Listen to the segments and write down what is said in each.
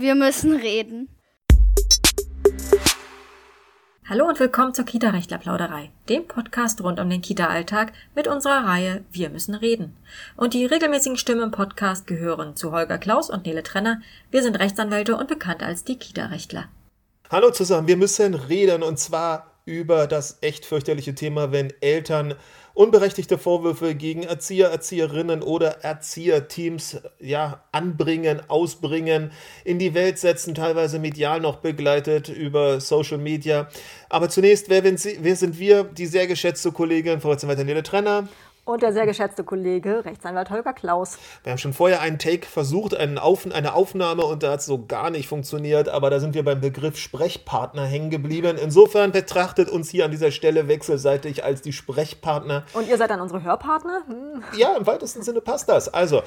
Wir müssen reden. Hallo und willkommen zur Kita-Rechtler-Plauderei, dem Podcast rund um den Kita-Alltag mit unserer Reihe Wir müssen reden. Und die regelmäßigen Stimmen im Podcast gehören zu Holger Klaus und Nele Trenner. Wir sind Rechtsanwälte und bekannt als die Kita-Rechtler. Hallo zusammen, wir müssen reden und zwar über das echt fürchterliche Thema, wenn Eltern unberechtigte Vorwürfe gegen Erzieher, Erzieherinnen oder Erzieherteams ja, anbringen, ausbringen, in die Welt setzen, teilweise medial noch begleitet über Social Media. Aber zunächst, wer, wer sind wir? Die sehr geschätzte Kollegin Frau Nele Trenner und der sehr geschätzte Kollege Rechtsanwalt Holger Klaus. Wir haben schon vorher einen Take versucht, einen Auf, eine Aufnahme und da hat es so gar nicht funktioniert, aber da sind wir beim Begriff Sprechpartner hängen geblieben. Insofern betrachtet uns hier an dieser Stelle wechselseitig als die Sprechpartner. Und ihr seid dann unsere Hörpartner? Hm. Ja, im weitesten Sinne passt das. Also,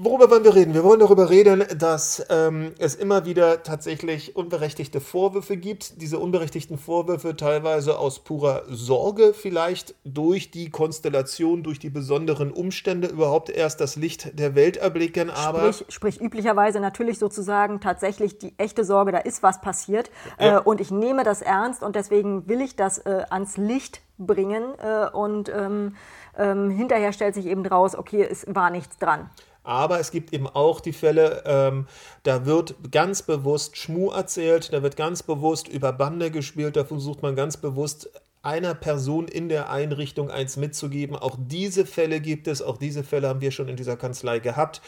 Worüber wollen wir reden? Wir wollen darüber reden, dass ähm, es immer wieder tatsächlich unberechtigte Vorwürfe gibt. Diese unberechtigten Vorwürfe teilweise aus purer Sorge vielleicht durch die Konstellation, durch die besonderen Umstände überhaupt erst das Licht der Welt erblicken. Aber sprich, sprich üblicherweise natürlich sozusagen tatsächlich die echte Sorge, da ist was passiert ja. äh, und ich nehme das ernst und deswegen will ich das äh, ans Licht bringen äh, und ähm, ähm, hinterher stellt sich eben raus, okay, es war nichts dran. Aber es gibt eben auch die Fälle, ähm, da wird ganz bewusst Schmu erzählt, da wird ganz bewusst über Bande gespielt, da versucht man ganz bewusst einer Person in der Einrichtung eins mitzugeben. Auch diese Fälle gibt es, auch diese Fälle haben wir schon in dieser Kanzlei gehabt.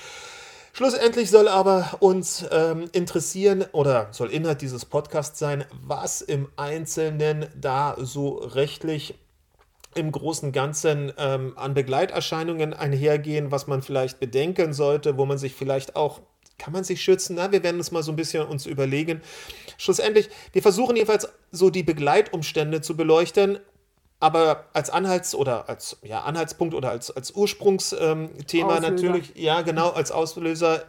Schlussendlich soll aber uns ähm, interessieren oder soll Inhalt dieses Podcasts sein, was im Einzelnen da so rechtlich im Großen und Ganzen ähm, an Begleiterscheinungen einhergehen, was man vielleicht bedenken sollte, wo man sich vielleicht auch kann man sich schützen? Na, wir werden uns mal so ein bisschen uns überlegen. Schlussendlich, wir versuchen jedenfalls so die Begleitumstände zu beleuchten, aber als Anhalts- oder als ja, Anhaltspunkt oder als, als Ursprungsthema ähm, natürlich, ja, genau, als Auslöser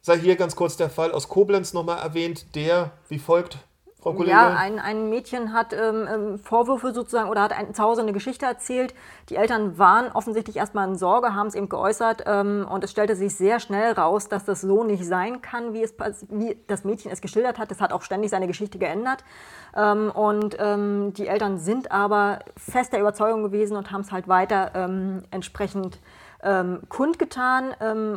sei hier ganz kurz der Fall aus Koblenz nochmal erwähnt, der wie folgt Frau Kollegin? Ja, ein, ein Mädchen hat ähm, ähm, Vorwürfe sozusagen oder hat ein, zu Hause eine Geschichte erzählt. Die Eltern waren offensichtlich erstmal in Sorge, haben es eben geäußert ähm, und es stellte sich sehr schnell raus, dass das so nicht sein kann, wie, es, wie das Mädchen es geschildert hat. Es hat auch ständig seine Geschichte geändert. Ähm, und ähm, die Eltern sind aber fest der Überzeugung gewesen und haben es halt weiter ähm, entsprechend kundgetan,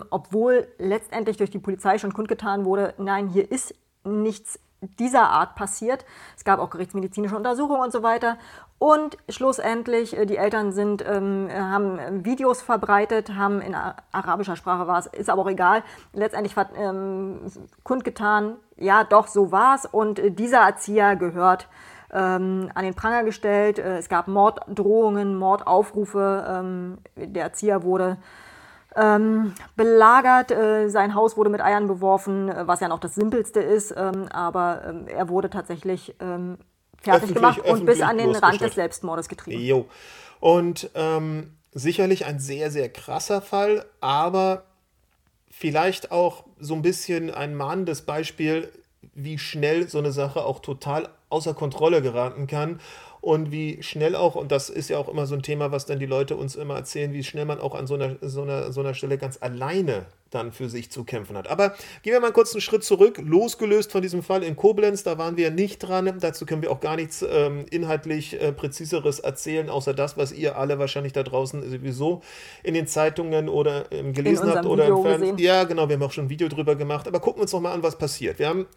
obwohl letztendlich durch die Polizei schon kundgetan wurde, nein, hier ist nichts dieser Art passiert. Es gab auch gerichtsmedizinische Untersuchungen und so weiter. Und schlussendlich, äh, die Eltern sind, ähm, haben ähm, Videos verbreitet, haben in arabischer Sprache war es, ist aber auch egal, letztendlich ähm, kundgetan, ja doch, so war es. Und äh, dieser Erzieher gehört ähm, an den Pranger gestellt. Äh, es gab Morddrohungen, Mordaufrufe. Ähm, der Erzieher wurde ähm, belagert. Äh, sein Haus wurde mit Eiern beworfen, äh, was ja noch das Simpelste ist, ähm, aber ähm, er wurde tatsächlich ähm, fertig öffentlich, gemacht und bis an den Rand des Selbstmordes getrieben. Jo. Und ähm, sicherlich ein sehr, sehr krasser Fall, aber vielleicht auch so ein bisschen ein mahnendes Beispiel, wie schnell so eine Sache auch total außer Kontrolle geraten kann und wie schnell auch, und das ist ja auch immer so ein Thema, was dann die Leute uns immer erzählen, wie schnell man auch an so einer, so einer, so einer Stelle ganz alleine dann für sich zu kämpfen hat. Aber gehen wir mal kurz einen Schritt zurück, losgelöst von diesem Fall in Koblenz, da waren wir nicht dran. Dazu können wir auch gar nichts ähm, inhaltlich äh, präziseres erzählen, außer das, was ihr alle wahrscheinlich da draußen sowieso in den Zeitungen oder ähm, gelesen habt oder Video im Fernsehen. Ja, genau, wir haben auch schon ein Video drüber gemacht. Aber gucken wir uns noch mal an, was passiert. Wir haben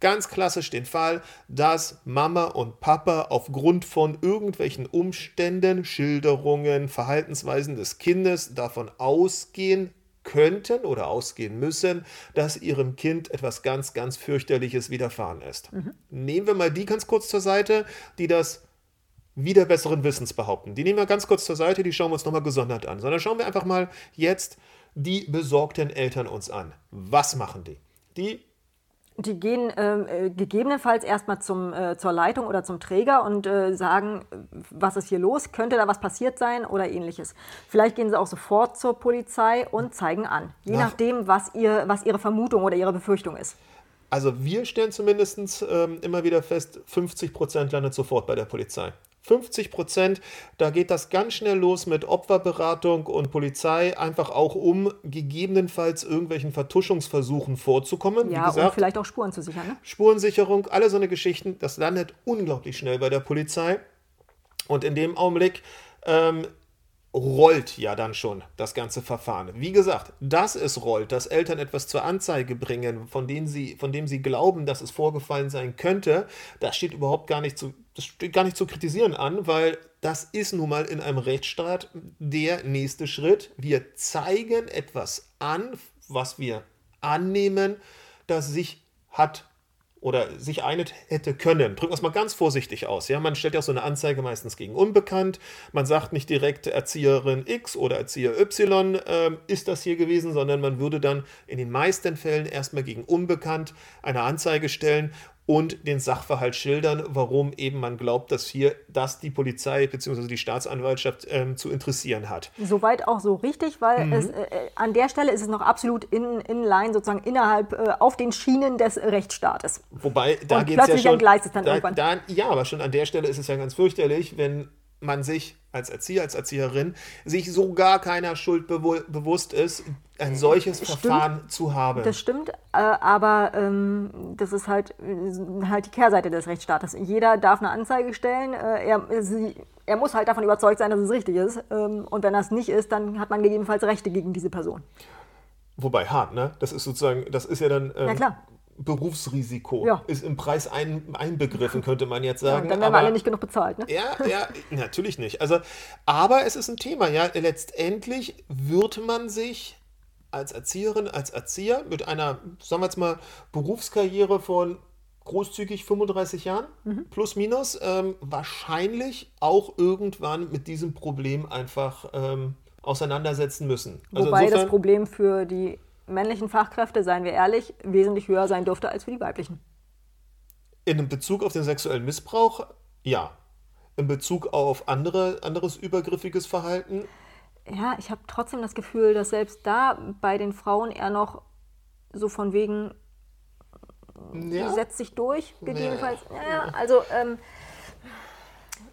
ganz klassisch den Fall, dass Mama und Papa aufgrund von irgendwelchen Umständen, Schilderungen, Verhaltensweisen des Kindes davon ausgehen, könnten oder ausgehen müssen, dass ihrem Kind etwas ganz, ganz fürchterliches widerfahren ist. Mhm. Nehmen wir mal die ganz kurz zur Seite, die das wieder besseren Wissens behaupten. Die nehmen wir ganz kurz zur Seite, die schauen wir uns nochmal gesondert an. Sondern schauen wir einfach mal jetzt die besorgten Eltern uns an. Was machen die? Die die gehen ähm, äh, gegebenenfalls erstmal zum, äh, zur Leitung oder zum Träger und äh, sagen, was ist hier los, könnte da was passiert sein oder ähnliches. Vielleicht gehen sie auch sofort zur Polizei und zeigen an, je Nach nachdem, was, ihr, was ihre Vermutung oder ihre Befürchtung ist. Also wir stellen zumindest ähm, immer wieder fest, 50 Prozent landet sofort bei der Polizei. 50 Prozent, da geht das ganz schnell los mit Opferberatung und Polizei, einfach auch um gegebenenfalls irgendwelchen Vertuschungsversuchen vorzukommen. Ja, gesagt, und vielleicht auch Spuren zu sichern. Ne? Spurensicherung, alle so eine Geschichten, das landet unglaublich schnell bei der Polizei. Und in dem Augenblick ähm, rollt ja dann schon das ganze Verfahren. Wie gesagt, dass es rollt, dass Eltern etwas zur Anzeige bringen, von, denen sie, von dem sie glauben, dass es vorgefallen sein könnte, das steht überhaupt gar nicht zu, das steht gar nicht zu kritisieren an, weil das ist nun mal in einem Rechtsstaat der nächste Schritt. Wir zeigen etwas an, was wir annehmen, das sich hat oder sich einet hätte können. Drücken wir es mal ganz vorsichtig aus. Ja? Man stellt ja auch so eine Anzeige meistens gegen Unbekannt. Man sagt nicht direkt Erzieherin X oder Erzieher Y äh, ist das hier gewesen, sondern man würde dann in den meisten Fällen erstmal gegen Unbekannt eine Anzeige stellen und den Sachverhalt schildern, warum eben man glaubt, dass hier das die Polizei bzw. die Staatsanwaltschaft ähm, zu interessieren hat. Soweit auch so richtig, weil mhm. es, äh, an der Stelle ist es noch absolut in, in line, sozusagen innerhalb, äh, auf den Schienen des Rechtsstaates. Wobei, da geht es ja schon... Gleis dann da, irgendwann. Da, ja, aber schon an der Stelle ist es ja ganz fürchterlich, wenn man sich als Erzieher, als Erzieherin, sich so gar keiner Schuld bewu bewusst ist, ein solches stimmt, Verfahren zu haben. Das stimmt, äh, aber ähm, das ist halt, halt die Kehrseite des Rechtsstaates. Jeder darf eine Anzeige stellen. Äh, er, sie, er muss halt davon überzeugt sein, dass es richtig ist. Ähm, und wenn das nicht ist, dann hat man gegebenenfalls Rechte gegen diese Person. Wobei hart, ne? Das ist sozusagen, das ist ja dann. Ähm, ja, klar. Berufsrisiko ja. ist im Preis ein, einbegriffen, könnte man jetzt sagen. Ja, dann werden aber, wir alle nicht genug bezahlt, ne? Ja, ja, natürlich nicht. Also, aber es ist ein Thema, ja. Letztendlich wird man sich als Erzieherin, als Erzieher mit einer, sagen wir jetzt mal, Berufskarriere von großzügig 35 Jahren, mhm. plus minus, ähm, wahrscheinlich auch irgendwann mit diesem Problem einfach ähm, auseinandersetzen müssen. Also Wobei insofern, das Problem für die männlichen Fachkräfte, seien wir ehrlich, wesentlich höher sein dürfte als für die weiblichen. In Bezug auf den sexuellen Missbrauch, ja. In Bezug auf andere, anderes übergriffiges Verhalten? Ja, ich habe trotzdem das Gefühl, dass selbst da bei den Frauen eher noch so von wegen ja. setzt sich durch, gegebenenfalls. Ja, ja also ähm,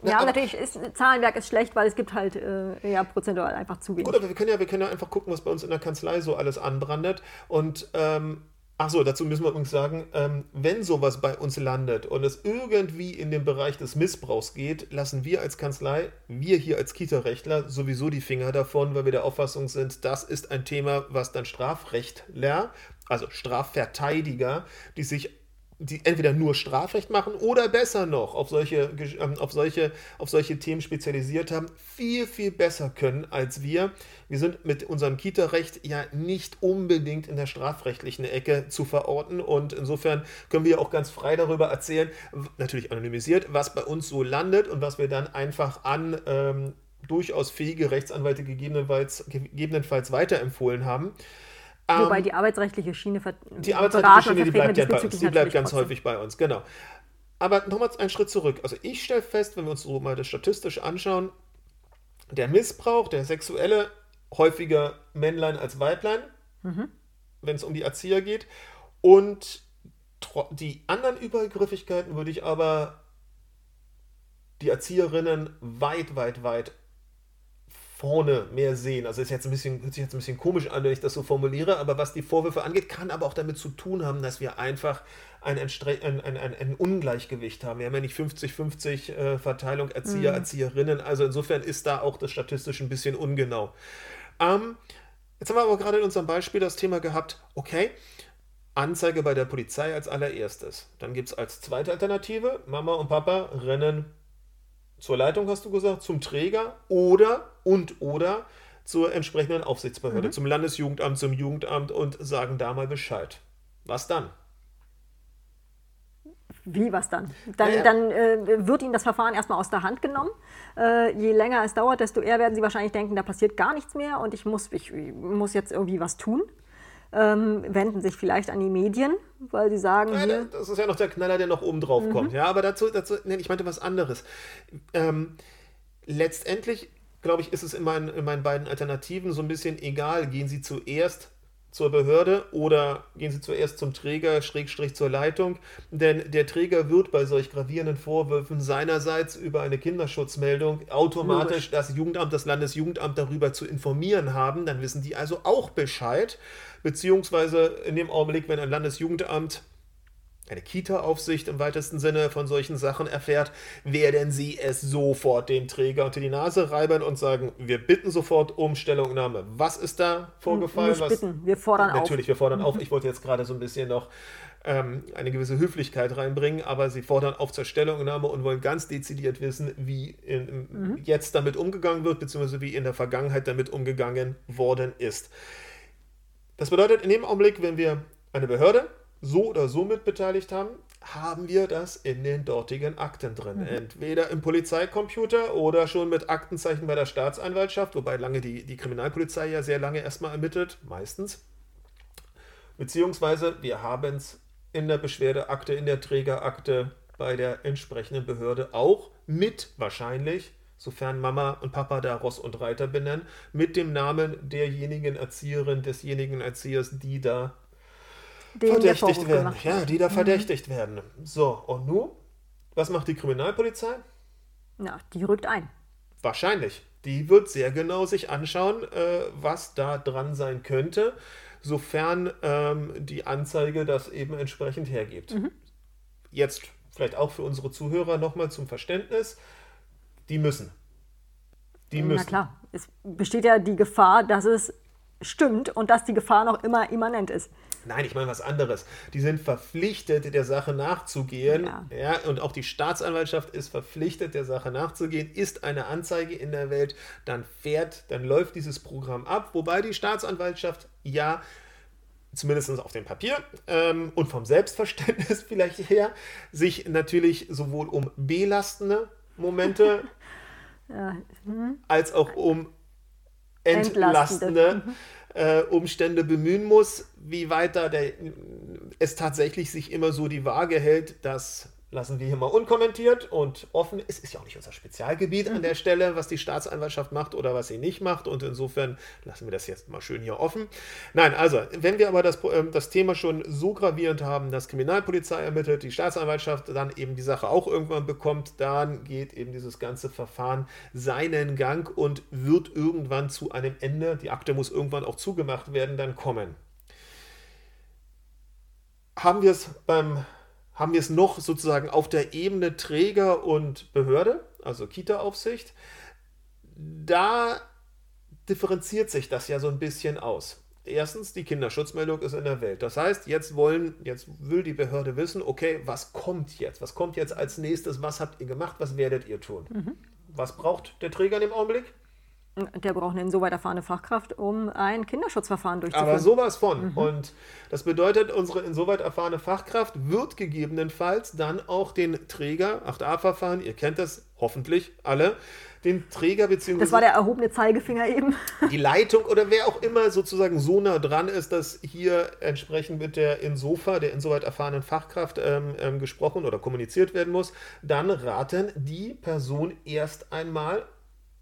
ja, aber natürlich ist Zahlenwerk ist schlecht, weil es gibt halt äh, ja prozentual einfach zu wenig. Gut, aber wir können ja, wir können ja einfach gucken, was bei uns in der Kanzlei so alles anbrandet. Und ähm, ach so, dazu müssen wir übrigens sagen, ähm, wenn sowas bei uns landet und es irgendwie in den Bereich des Missbrauchs geht, lassen wir als Kanzlei, wir hier als Kita-Rechtler sowieso die Finger davon, weil wir der Auffassung sind, das ist ein Thema, was dann Strafrechtler, also Strafverteidiger, die sich die entweder nur Strafrecht machen oder besser noch auf solche, ähm, auf, solche, auf solche Themen spezialisiert haben, viel, viel besser können als wir. Wir sind mit unserem Kita-Recht ja nicht unbedingt in der strafrechtlichen Ecke zu verorten und insofern können wir auch ganz frei darüber erzählen, natürlich anonymisiert, was bei uns so landet und was wir dann einfach an ähm, durchaus fähige Rechtsanwälte gegebenenfalls, gegebenenfalls weiterempfohlen haben. Wobei ähm, die arbeitsrechtliche Schiene Die arbeitsrechtliche Schiene, die bleibt ja bei uns. Die bleibt ganz trotzdem. häufig bei uns, genau. Aber nochmal einen Schritt zurück. Also ich stelle fest, wenn wir uns so mal das statistisch anschauen, der Missbrauch, der sexuelle, häufiger Männlein als Weiblein, mhm. wenn es um die Erzieher geht. Und die anderen Übergriffigkeiten würde ich aber die Erzieherinnen weit, weit, weit vorne mehr sehen. Also ist jetzt ein bisschen, hört sich jetzt ein bisschen komisch an, wenn ich das so formuliere, aber was die Vorwürfe angeht, kann aber auch damit zu tun haben, dass wir einfach ein, ein, ein, ein Ungleichgewicht haben. Wir haben ja nicht 50-50 äh, Verteilung Erzieher, mhm. Erzieherinnen. Also insofern ist da auch das statistisch ein bisschen ungenau. Ähm, jetzt haben wir aber gerade in unserem Beispiel das Thema gehabt, okay, Anzeige bei der Polizei als allererstes. Dann gibt es als zweite Alternative, Mama und Papa rennen zur Leitung, hast du gesagt, zum Träger oder und oder zur entsprechenden Aufsichtsbehörde, mhm. zum Landesjugendamt, zum Jugendamt und sagen da mal Bescheid. Was dann? Wie, was dann? Dann, ja, ja. dann äh, wird Ihnen das Verfahren erstmal aus der Hand genommen. Äh, je länger es dauert, desto eher werden Sie wahrscheinlich denken, da passiert gar nichts mehr und ich muss, ich, ich muss jetzt irgendwie was tun ähm, wenden sich vielleicht an die Medien, weil sie sagen. Ja, das ist ja noch der Knaller, der noch oben drauf mhm. kommt. Ja, aber dazu, dazu nee, ich meinte was anderes. Ähm, letztendlich, glaube ich, ist es in meinen, in meinen beiden Alternativen so ein bisschen egal, gehen sie zuerst zur Behörde oder gehen Sie zuerst zum Träger, Schrägstrich zur Leitung. Denn der Träger wird bei solch gravierenden Vorwürfen seinerseits über eine Kinderschutzmeldung automatisch das Jugendamt, das Landesjugendamt darüber zu informieren haben. Dann wissen die also auch Bescheid. Beziehungsweise in dem Augenblick, wenn ein Landesjugendamt eine Kita-Aufsicht im weitesten Sinne von solchen Sachen erfährt, werden sie es sofort dem Träger unter die Nase reiben und sagen, wir bitten sofort um Stellungnahme. Was ist da vorgefallen? Nicht bitten, wir fordern natürlich, auf. Natürlich, wir fordern auf. Ich wollte jetzt gerade so ein bisschen noch ähm, eine gewisse Höflichkeit reinbringen, aber sie fordern auf zur Stellungnahme und wollen ganz dezidiert wissen, wie in, mhm. jetzt damit umgegangen wird, beziehungsweise wie in der Vergangenheit damit umgegangen worden ist. Das bedeutet, in dem Augenblick, wenn wir eine Behörde so oder so mitbeteiligt haben, haben wir das in den dortigen Akten drin. Mhm. Entweder im Polizeicomputer oder schon mit Aktenzeichen bei der Staatsanwaltschaft, wobei lange die, die Kriminalpolizei ja sehr lange erstmal ermittelt, meistens. Beziehungsweise wir haben es in der Beschwerdeakte, in der Trägerakte bei der entsprechenden Behörde auch mit wahrscheinlich, sofern Mama und Papa da Ross und Reiter benennen, mit dem Namen derjenigen Erzieherin, desjenigen Erziehers, die da verdächtigt werden. Ja, die da mhm. verdächtigt werden. So, und nun? Was macht die Kriminalpolizei? Na, die rückt ein. Wahrscheinlich. Die wird sehr genau sich anschauen, äh, was da dran sein könnte, sofern ähm, die Anzeige das eben entsprechend hergibt. Mhm. Jetzt vielleicht auch für unsere Zuhörer nochmal zum Verständnis. Die müssen. Die müssen. Na klar, es besteht ja die Gefahr, dass es stimmt und dass die Gefahr noch immer immanent ist. Nein, ich meine was anderes. Die sind verpflichtet, der Sache nachzugehen. Ja. ja. Und auch die Staatsanwaltschaft ist verpflichtet, der Sache nachzugehen. Ist eine Anzeige in der Welt, dann fährt, dann läuft dieses Programm ab. Wobei die Staatsanwaltschaft ja zumindest auf dem Papier ähm, und vom Selbstverständnis vielleicht her, sich natürlich sowohl um belastende Momente ja. mhm. als auch um entlastende, entlastende. Mhm äh, Umstände bemühen muss, wie weit da der, es tatsächlich sich immer so die Waage hält, dass lassen wir hier mal unkommentiert und offen. Es ist ja auch nicht unser Spezialgebiet mhm. an der Stelle, was die Staatsanwaltschaft macht oder was sie nicht macht. Und insofern lassen wir das jetzt mal schön hier offen. Nein, also, wenn wir aber das, äh, das Thema schon so gravierend haben, dass Kriminalpolizei ermittelt, die Staatsanwaltschaft dann eben die Sache auch irgendwann bekommt, dann geht eben dieses ganze Verfahren seinen Gang und wird irgendwann zu einem Ende. Die Akte muss irgendwann auch zugemacht werden, dann kommen. Haben wir es beim haben wir es noch sozusagen auf der Ebene Träger und Behörde, also Kita-Aufsicht. Da differenziert sich das ja so ein bisschen aus. Erstens, die Kinderschutzmeldung ist in der Welt. Das heißt, jetzt wollen, jetzt will die Behörde wissen, okay, was kommt jetzt? Was kommt jetzt als nächstes? Was habt ihr gemacht? Was werdet ihr tun? Mhm. Was braucht der Träger in dem Augenblick? Der braucht eine insoweit erfahrene Fachkraft, um ein Kinderschutzverfahren durchzuführen. Aber sowas von. Mhm. Und das bedeutet, unsere insoweit erfahrene Fachkraft wird gegebenenfalls dann auch den Träger, 8a-Verfahren, ihr kennt das hoffentlich alle, den Träger bzw. Das war der erhobene Zeigefinger eben. Die Leitung oder wer auch immer sozusagen so nah dran ist, dass hier entsprechend mit der Insofa, der insoweit erfahrenen Fachkraft, ähm, ähm, gesprochen oder kommuniziert werden muss, dann raten die Person erst einmal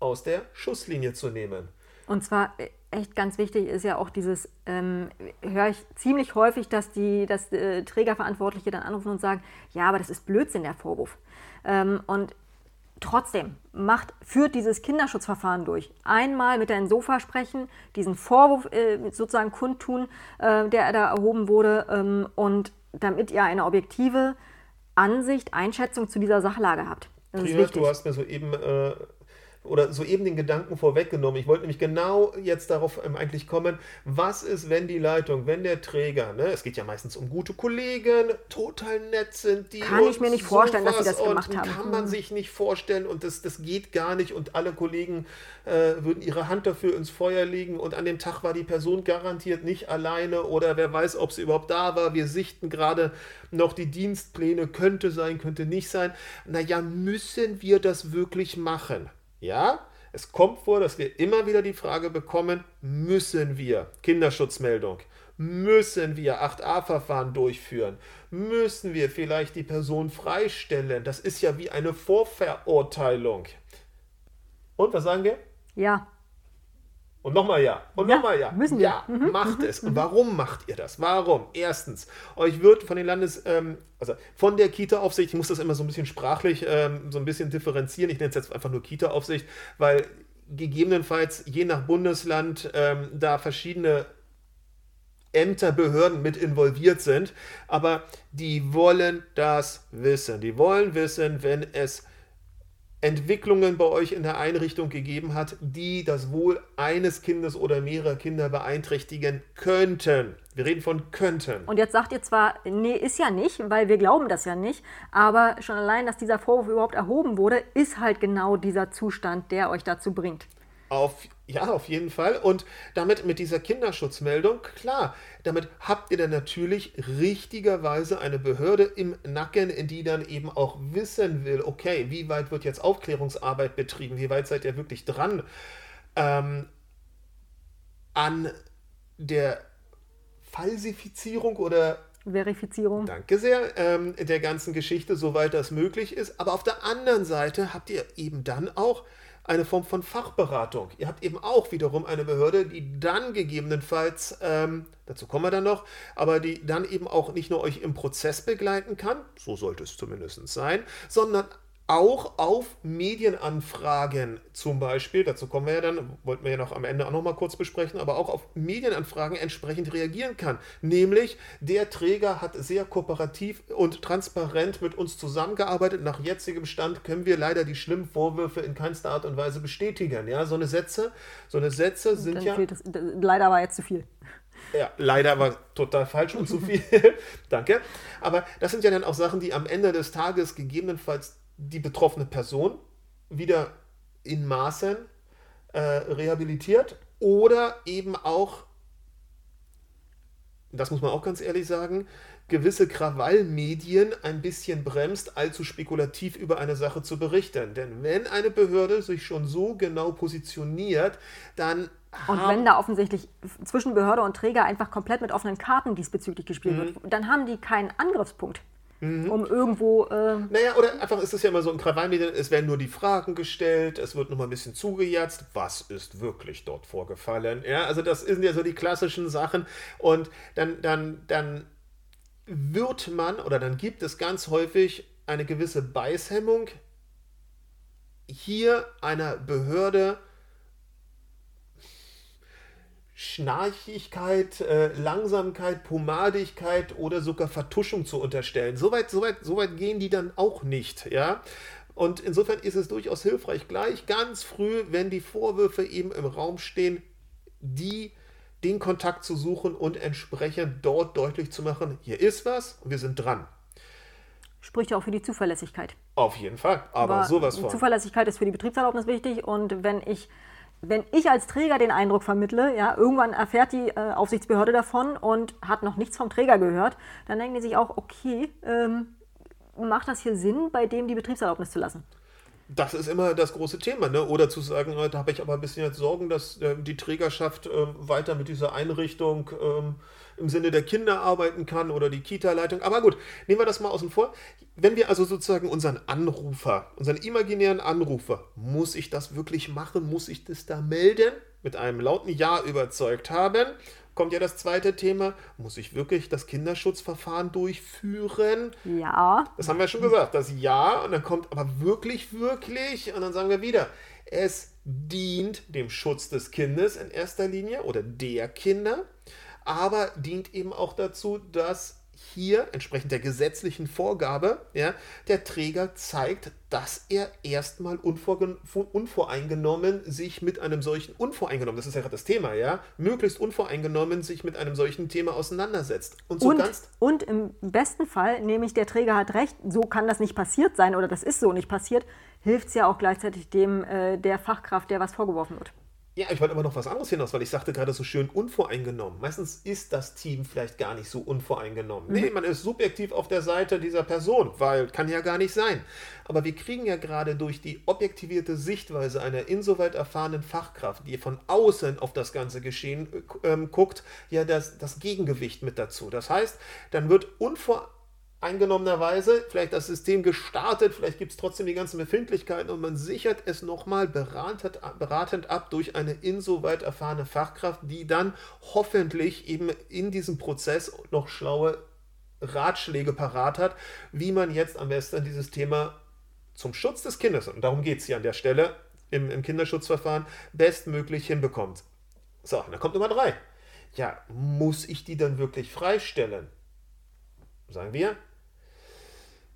aus der Schusslinie zu nehmen. Und zwar äh, echt ganz wichtig ist ja auch dieses, ähm, höre ich ziemlich häufig, dass die dass, äh, Trägerverantwortliche dann anrufen und sagen, ja, aber das ist Blödsinn, der Vorwurf. Ähm, und trotzdem, macht, führt dieses Kinderschutzverfahren durch. Einmal mit der Insofa sprechen, diesen Vorwurf äh, sozusagen kundtun, äh, der da erhoben wurde ähm, und damit ihr eine objektive Ansicht, Einschätzung zu dieser Sachlage habt. Das Prima, du hast mir soeben äh, oder soeben den Gedanken vorweggenommen. Ich wollte nämlich genau jetzt darauf ähm, eigentlich kommen, was ist, wenn die Leitung, wenn der Träger, ne, es geht ja meistens um gute Kollegen, total nett sind, die. Kann ich mir nicht vorstellen, dass sie das gemacht haben. Kann man hm. sich nicht vorstellen und das, das geht gar nicht und alle Kollegen äh, würden ihre Hand dafür ins Feuer legen und an dem Tag war die Person garantiert nicht alleine oder wer weiß, ob sie überhaupt da war. Wir sichten gerade noch die Dienstpläne, könnte sein, könnte nicht sein. Naja, müssen wir das wirklich machen? Ja, es kommt vor, dass wir immer wieder die Frage bekommen, müssen wir Kinderschutzmeldung, müssen wir 8a-Verfahren durchführen, müssen wir vielleicht die Person freistellen. Das ist ja wie eine Vorverurteilung. Und was sagen wir? Ja. Und nochmal ja. Und Ja, nochmal ja. müssen wir. Ja, macht es. Und warum macht ihr das? Warum? Erstens, euch wird von den Landes, ähm, also von der Kita-Aufsicht, ich muss das immer so ein bisschen sprachlich ähm, so ein bisschen differenzieren. Ich nenne es jetzt einfach nur Kita-Aufsicht, weil gegebenenfalls je nach Bundesland ähm, da verschiedene Ämter, Behörden mit involviert sind, aber die wollen das wissen. Die wollen wissen, wenn es Entwicklungen bei euch in der Einrichtung gegeben hat, die das Wohl eines Kindes oder mehrerer Kinder beeinträchtigen könnten. Wir reden von könnten. Und jetzt sagt ihr zwar, nee, ist ja nicht, weil wir glauben das ja nicht, aber schon allein, dass dieser Vorwurf überhaupt erhoben wurde, ist halt genau dieser Zustand, der euch dazu bringt. Auf, ja, auf jeden Fall. Und damit mit dieser Kinderschutzmeldung, klar, damit habt ihr dann natürlich richtigerweise eine Behörde im Nacken, die dann eben auch wissen will, okay, wie weit wird jetzt Aufklärungsarbeit betrieben, wie weit seid ihr wirklich dran ähm, an der Falsifizierung oder Verifizierung. Danke sehr, ähm, der ganzen Geschichte, soweit das möglich ist. Aber auf der anderen Seite habt ihr eben dann auch eine Form von Fachberatung. Ihr habt eben auch wiederum eine Behörde, die dann gegebenenfalls, ähm, dazu kommen wir dann noch, aber die dann eben auch nicht nur euch im Prozess begleiten kann, so sollte es zumindest sein, sondern auch auf Medienanfragen zum Beispiel, dazu kommen wir ja dann, wollten wir ja noch am Ende auch noch mal kurz besprechen, aber auch auf Medienanfragen entsprechend reagieren kann. Nämlich, der Träger hat sehr kooperativ und transparent mit uns zusammengearbeitet. Nach jetzigem Stand können wir leider die schlimmen Vorwürfe in keinster Art und Weise bestätigen. Ja, so eine Sätze, so eine Sätze sind Dann ja... es, leider war jetzt zu viel. Ja, leider war total falsch und zu viel. Danke. Aber das sind ja dann auch Sachen, die am Ende des Tages gegebenenfalls die betroffene Person wieder in Maßen äh, rehabilitiert oder eben auch, das muss man auch ganz ehrlich sagen, gewisse Krawallmedien ein bisschen bremst, allzu spekulativ über eine Sache zu berichten. Denn wenn eine Behörde sich schon so genau positioniert, dann Und wenn da offensichtlich zwischen Behörde und Träger einfach komplett mit offenen Karten diesbezüglich gespielt Mhm. wird, dann haben die keinen Angriffspunkt, um irgendwo. Äh, Naja, oder einfach ist es ja immer so in Krawallmedien, es werden nur die Fragen gestellt, es wird nochmal ein bisschen zugejatzt, was ist wirklich dort vorgefallen. Ja, also das sind ja so die klassischen Sachen und dann, dann, dann wird man oder dann gibt es ganz häufig eine gewisse Beißhemmung hier einer Behörde Schnarchigkeit, äh, Langsamkeit, Pomadigkeit oder sogar Vertuschung zu unterstellen. Soweit so weit, so weit gehen die dann auch nicht, ja. Und insofern ist es durchaus hilfreich, gleich ganz früh, wenn die Vorwürfe eben im Raum stehen, die den Kontakt zu suchen und entsprechend dort deutlich zu machen, hier ist was und wir sind dran. spricht ja auch für die Zuverlässigkeit. Auf jeden Fall, aber, sowas von. Zuverlässigkeit ist für die Betriebserlaubnis wichtig und wenn ich, wenn ich als Träger den Eindruck vermittle, ja, irgendwann erfährt die äh, Aufsichtsbehörde davon und hat noch nichts vom Träger gehört, dann denken die sich auch, okay, ähm, macht das hier Sinn, bei dem die Betriebserlaubnis zu lassen? Das ist immer das große Thema, ne? Oder zu sagen, äh, da habe ich aber ein bisschen jetzt Sorgen, dass äh, die Trägerschaft äh, weiter mit dieser Einrichtung ähm, im Sinne der Kinder arbeiten kann oder die Kita-Leitung. Aber gut, nehmen wir das mal außen vor. Wenn wir also sozusagen unseren Anrufer, unseren imaginären Anrufer, muss ich das wirklich machen? Muss ich das da melden? Mit einem lauten Ja überzeugt haben, kommt ja das zweite Thema. Muss ich wirklich das Kinderschutzverfahren durchführen? Ja, Das haben wir schon gesagt, das Ja und dann kommt aber wirklich, wirklich und dann sagen wir wieder, es dient dem Schutz des Kindes in erster Linie oder der Kinder, aber dient eben auch dazu, dass hier entsprechend der gesetzlichen Vorgabe ja, der Träger zeigt, dass er erstmal unvorge- unvoreingenommen sich mit einem solchen, unvoreingenommen, das ist ja gerade das Thema, ja, möglichst unvoreingenommen sich mit einem solchen Thema auseinandersetzt. Und so und, ganz und im besten Fall, nämlich der Träger hat recht, so kann das nicht passiert sein oder das ist so nicht passiert, hilft es ja auch gleichzeitig dem äh, der Fachkraft, der was vorgeworfen wird. Ja, ich wollte aber noch was anderes hinaus, weil ich sagte gerade so schön unvoreingenommen. Meistens ist das Team vielleicht gar nicht so unvoreingenommen. Nee, man ist subjektiv auf der Seite dieser Person, weil kann ja gar nicht sein. Aber wir kriegen ja gerade durch die objektivierte Sichtweise einer insoweit erfahrenen Fachkraft, die von außen auf das ganze Geschehen äh, ähm, guckt, ja das, das Gegengewicht mit dazu. Das heißt, dann wird unvoreingenommen eingenommenerweise, vielleicht das System gestartet, vielleicht gibt es trotzdem die ganzen Befindlichkeiten und man sichert es nochmal beratend, beratend ab durch eine insoweit erfahrene Fachkraft, die dann hoffentlich eben in diesem Prozess noch schlaue Ratschläge parat hat, wie man jetzt am besten dieses Thema zum Schutz des Kindes, und darum geht es hier an der Stelle im, im Kinderschutzverfahren, bestmöglich hinbekommt. So, dann kommt Nummer drei. Ja, muss ich die dann wirklich freistellen? Sagen wir,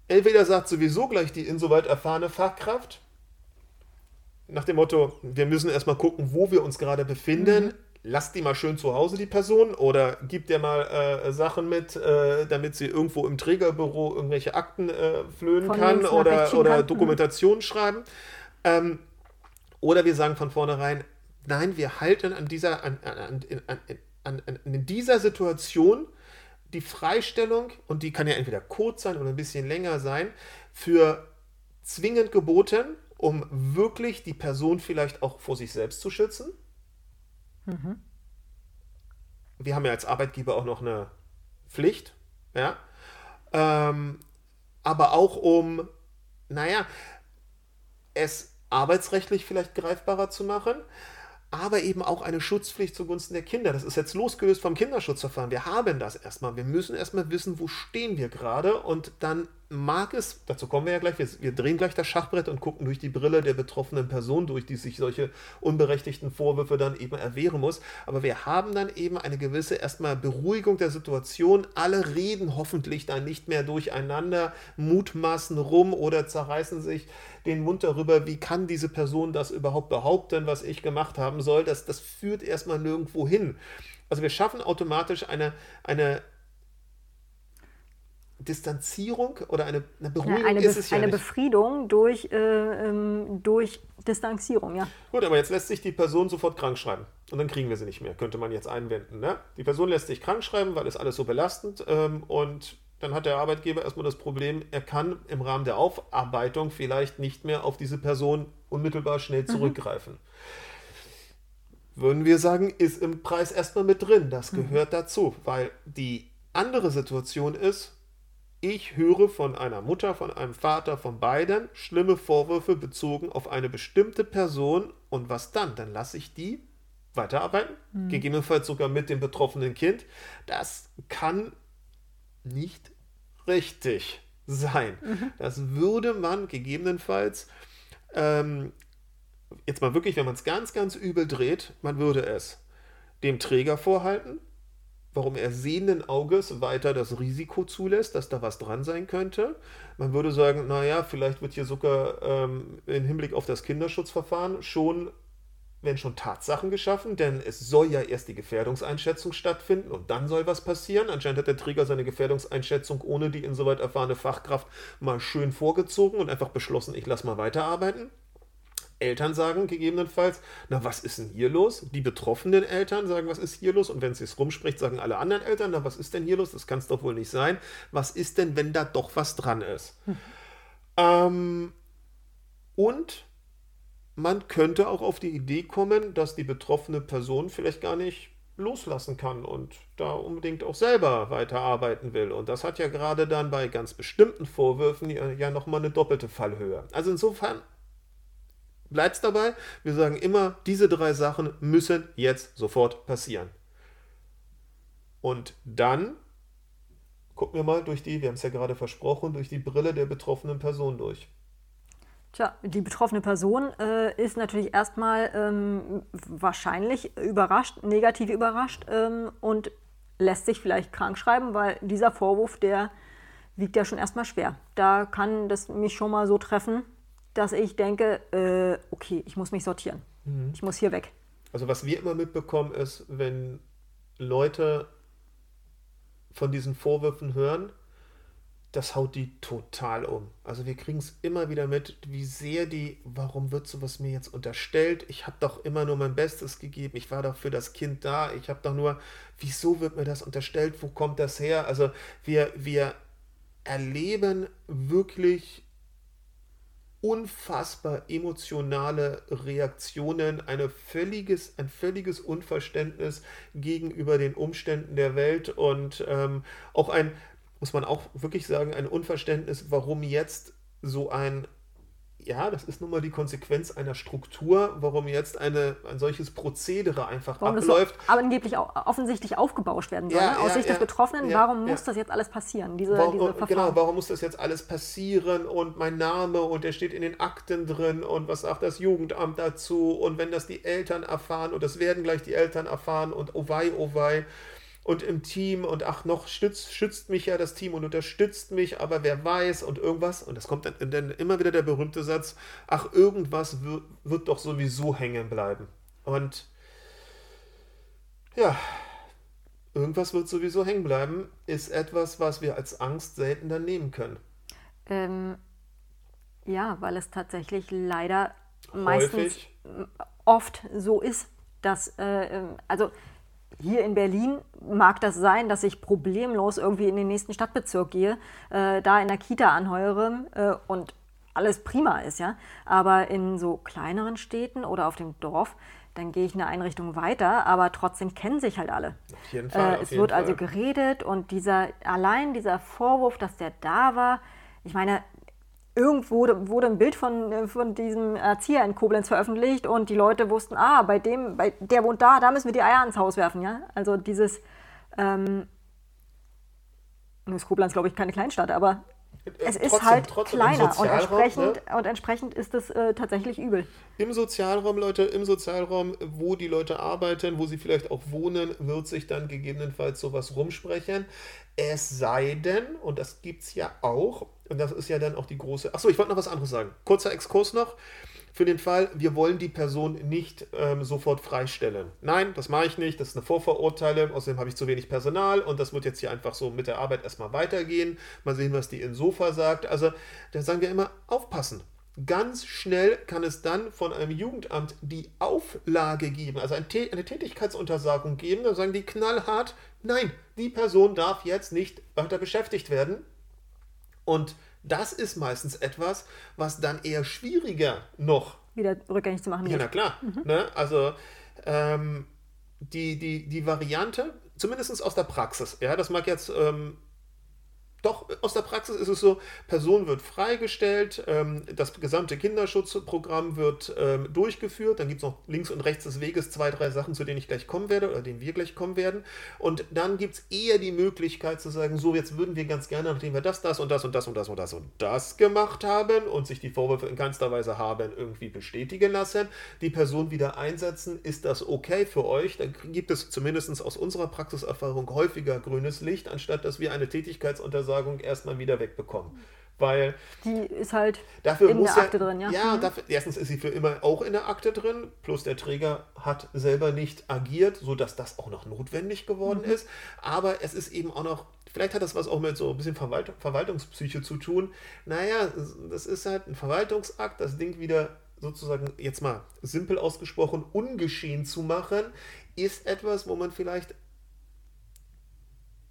Entweder sagt sowieso gleich die insoweit erfahrene Fachkraft, nach dem Motto, wir müssen erstmal gucken, wo wir uns gerade befinden. Mhm. Lass die mal schön zu Hause, die Person, oder gib dir mal äh, Sachen mit, äh, damit sie irgendwo im Trägerbüro irgendwelche Akten äh, flöhen von kann oder, oder. Dokumentation schreiben. Ähm, oder wir sagen von vornherein, nein, wir halten an dieser, an, an, an, an in dieser Situation die Freistellung, und die kann ja entweder kurz sein oder ein bisschen länger sein, für zwingend geboten, um wirklich die Person vielleicht auch vor sich selbst zu schützen. Mhm. Wir haben ja als Arbeitgeber auch noch eine Pflicht, ja. Ähm, aber auch um, naja, es arbeitsrechtlich vielleicht greifbarer zu machen aber eben auch eine Schutzpflicht zugunsten der Kinder. Das ist jetzt losgelöst vom Kinderschutzverfahren. Wir haben das erstmal. Wir müssen erstmal wissen, wo stehen wir gerade und dann mag es, dazu kommen wir ja gleich, wir, wir, drehen gleich das Schachbrett und gucken durch die Brille der betroffenen Person durch, die sich solche unberechtigten Vorwürfe dann eben erwehren muss. Aber wir haben dann eben eine gewisse erstmal Beruhigung der Situation. Alle reden hoffentlich dann nicht mehr durcheinander, mutmaßen rum oder zerreißen sich den Mund darüber, wie kann diese Person das überhaupt behaupten, was ich gemacht haben soll. Das, das führt erstmal nirgendwo hin. Also wir schaffen automatisch eine, eine Distanzierung oder eine, eine Beruhigung ja, eine ist es ja Eine nicht. Befriedung durch, äh, ähm, durch Distanzierung, ja. Gut, aber jetzt lässt sich die Person sofort krank schreiben und dann kriegen wir sie nicht mehr, könnte man jetzt einwenden. Ne? Die Person lässt sich krank schreiben, weil es alles so belastend ähm, und dann hat der Arbeitgeber erstmal das Problem, er kann im Rahmen der Aufarbeitung vielleicht nicht mehr auf diese Person unmittelbar schnell mhm. zurückgreifen. Mhm. Würden wir sagen, ist im Preis erstmal mit drin. Das mhm. gehört mhm. dazu, weil die andere Situation ist, ich höre von einer Mutter, von einem Vater, von beiden schlimme Vorwürfe bezogen auf eine bestimmte Person. Und was dann? Dann lasse ich die weiterarbeiten, mhm. gegebenenfalls sogar mit dem betroffenen Kind. Das kann nicht richtig sein. Mhm. Das würde man gegebenenfalls, ähm, jetzt mal wirklich, wenn man es ganz, ganz übel dreht, man würde es dem Träger vorhalten, warum er sehenden Auges weiter das Risiko zulässt, dass da was dran sein könnte. Man würde sagen, naja, vielleicht wird hier sogar ähm, im Hinblick auf das Kinderschutzverfahren schon, werden schon Tatsachen geschaffen, denn es soll ja erst die Gefährdungseinschätzung stattfinden und dann soll was passieren. Anscheinend hat der Träger seine Gefährdungseinschätzung ohne die insoweit erfahrene Fachkraft mal schön vorgezogen und einfach beschlossen, ich lasse mal weiterarbeiten. Eltern sagen gegebenenfalls, na, was ist denn hier los? Die betroffenen Eltern sagen, was ist hier los? Und wenn es sich rumspricht, sagen alle anderen Eltern, na, was ist denn hier los? Das kann es doch wohl nicht sein. Was ist denn, wenn da doch was dran ist? Hm. Ähm, und man könnte auch auf die Idee kommen, dass die betroffene Person vielleicht gar nicht loslassen kann und da unbedingt auch selber weiterarbeiten will. Und das hat ja gerade dann bei ganz bestimmten Vorwürfen ja, ja nochmal eine doppelte Fallhöhe. Also insofern bleibt es dabei. Wir sagen immer, diese drei Sachen müssen jetzt sofort passieren. Und dann gucken wir mal durch die, wir haben es ja gerade versprochen, durch die Brille der betroffenen Person durch. Tja, die betroffene Person äh, ist natürlich erstmal ähm, wahrscheinlich überrascht, negativ überrascht ähm, und lässt sich vielleicht krank schreiben, weil dieser Vorwurf, der wiegt ja schon erstmal schwer. Da kann das mich schon mal so treffen, dass ich denke, äh, okay, ich muss mich sortieren. Mhm. Ich muss hier weg. Also was wir immer mitbekommen ist, wenn Leute von diesen Vorwürfen hören, das haut die total um. Also wir kriegen es immer wieder mit, wie sehr die, warum wird sowas mir jetzt unterstellt? Ich habe doch immer nur mein Bestes gegeben, ich war doch für das Kind da, ich habe doch nur, wieso wird mir das unterstellt? Wo kommt das her? Also wir, wir erleben wirklich unfassbar emotionale Reaktionen, eine völliges, ein völliges Unverständnis gegenüber den Umständen der Welt und ähm, auch ein, muss man auch wirklich sagen, ein Unverständnis, warum jetzt so ein ja, das ist nun mal die Konsequenz einer Struktur, warum jetzt eine, ein solches Prozedere einfach warum abläuft. So, aber angeblich auch offensichtlich aufgebauscht werden soll. Ja, ne? Aus ja, Sicht ja, des Betroffenen, warum muss das jetzt alles passieren? Diese, warum, diese genau, warum muss das jetzt alles passieren und mein Name und der steht in den Akten drin und was sagt das Jugendamt dazu und wenn das die Eltern erfahren und das werden gleich die Eltern erfahren und oh wei, oh wei und im Team und ach, noch stützt, schützt mich ja das Team und unterstützt mich, aber wer weiß und irgendwas. Und es kommt dann, dann, immer wieder der berühmte Satz, ach, irgendwas wird, wird doch sowieso hängen bleiben. Und ja, irgendwas wird sowieso hängen bleiben, ist etwas, was wir als Angst selten dann nehmen können. Ähm, ja, weil es tatsächlich leider Häufig. meistens oft so ist, dass, äh, ähm, also hier in Berlin mag das sein, dass ich problemlos irgendwie in den nächsten Stadtbezirk gehe, äh, da in der Kita anheuere äh, und alles prima ist, ja. Aber in so kleineren Städten oder auf dem Dorf, dann gehe ich in eine Einrichtung weiter, aber trotzdem kennen sich halt alle. Auf jeden Fall. Äh, es wird also Fall. also geredet und dieser, allein dieser Vorwurf, dass der da war, ich meine, irgendwo wurde ein Bild von, äh, von diesem Erzieher in Koblenz veröffentlicht und die Leute wussten, ah, bei dem, bei der wohnt da, da müssen wir die Eier ans Haus werfen, ja. Also dieses, ähm, ist Koblenz, glaube ich, keine Kleinstadt, aber es ist trotzdem, halt trotzdem kleiner und entsprechend, ne? und entsprechend ist es äh, tatsächlich übel. Im Sozialraum, Leute, im Sozialraum, wo die Leute arbeiten, wo sie vielleicht auch wohnen, wird sich dann gegebenenfalls sowas rumsprechen. Es sei denn, und das gibt es ja auch, und das ist ja dann auch die große. Achso, ich wollte noch was anderes sagen. Kurzer Exkurs noch. Für den Fall, wir wollen die Person nicht ähm, sofort freistellen. Nein, das mache ich nicht. Das ist eine Vorverurteilung. Außerdem habe ich zu wenig Personal und das wird jetzt hier einfach so mit der Arbeit erstmal weitergehen. Mal sehen, was die Insofa sagt. Also, da sagen wir immer: aufpassen. Ganz schnell kann es dann von einem Jugendamt die Auflage geben, also eine Tätigkeitsuntersagung geben. Da sagen die knallhart: Nein, die Person darf jetzt nicht weiter beschäftigt werden und das ist meistens etwas, was dann eher schwieriger noch wieder rückgängig zu machen ist. Ja, na klar. Mhm. Ne? Also ähm, die, die, die Variante, zumindest aus der Praxis, ja, das mag jetzt ähm, doch, aus der Praxis ist es so, Person wird freigestellt, ähm, das gesamte Kinderschutzprogramm wird ähm, durchgeführt, dann gibt es noch links und rechts des Weges zwei, drei Sachen, zu denen ich gleich kommen werde oder denen wir gleich kommen werden. Und dann gibt es eher die Möglichkeit zu sagen, so jetzt würden wir ganz gerne, nachdem wir das, das und das und das und das und das und das gemacht haben und sich die Vorwürfe in keinster Weise haben irgendwie bestätigen lassen, die Person wieder einsetzen, ist das okay für euch? Dann gibt es zumindest aus unserer Praxiserfahrung häufiger grünes Licht, anstatt dass wir eine Tätigkeitsuntersagung Versorgung erstmal wieder wegbekommen. Weil die ist halt dafür in der Akte ja, drin, ja. Ja, mhm. dafür, erstens ist sie für immer auch in der Akte drin, plus der Träger hat selber nicht agiert, sodass das auch noch notwendig geworden mhm. ist. Aber es ist eben auch noch, vielleicht hat das was auch mit so ein bisschen Verwalt Verwaltungspsyche zu tun. Naja, das ist halt ein Verwaltungsakt, das Ding wieder sozusagen, jetzt mal simpel ausgesprochen, ungeschehen zu machen, ist etwas, wo man vielleicht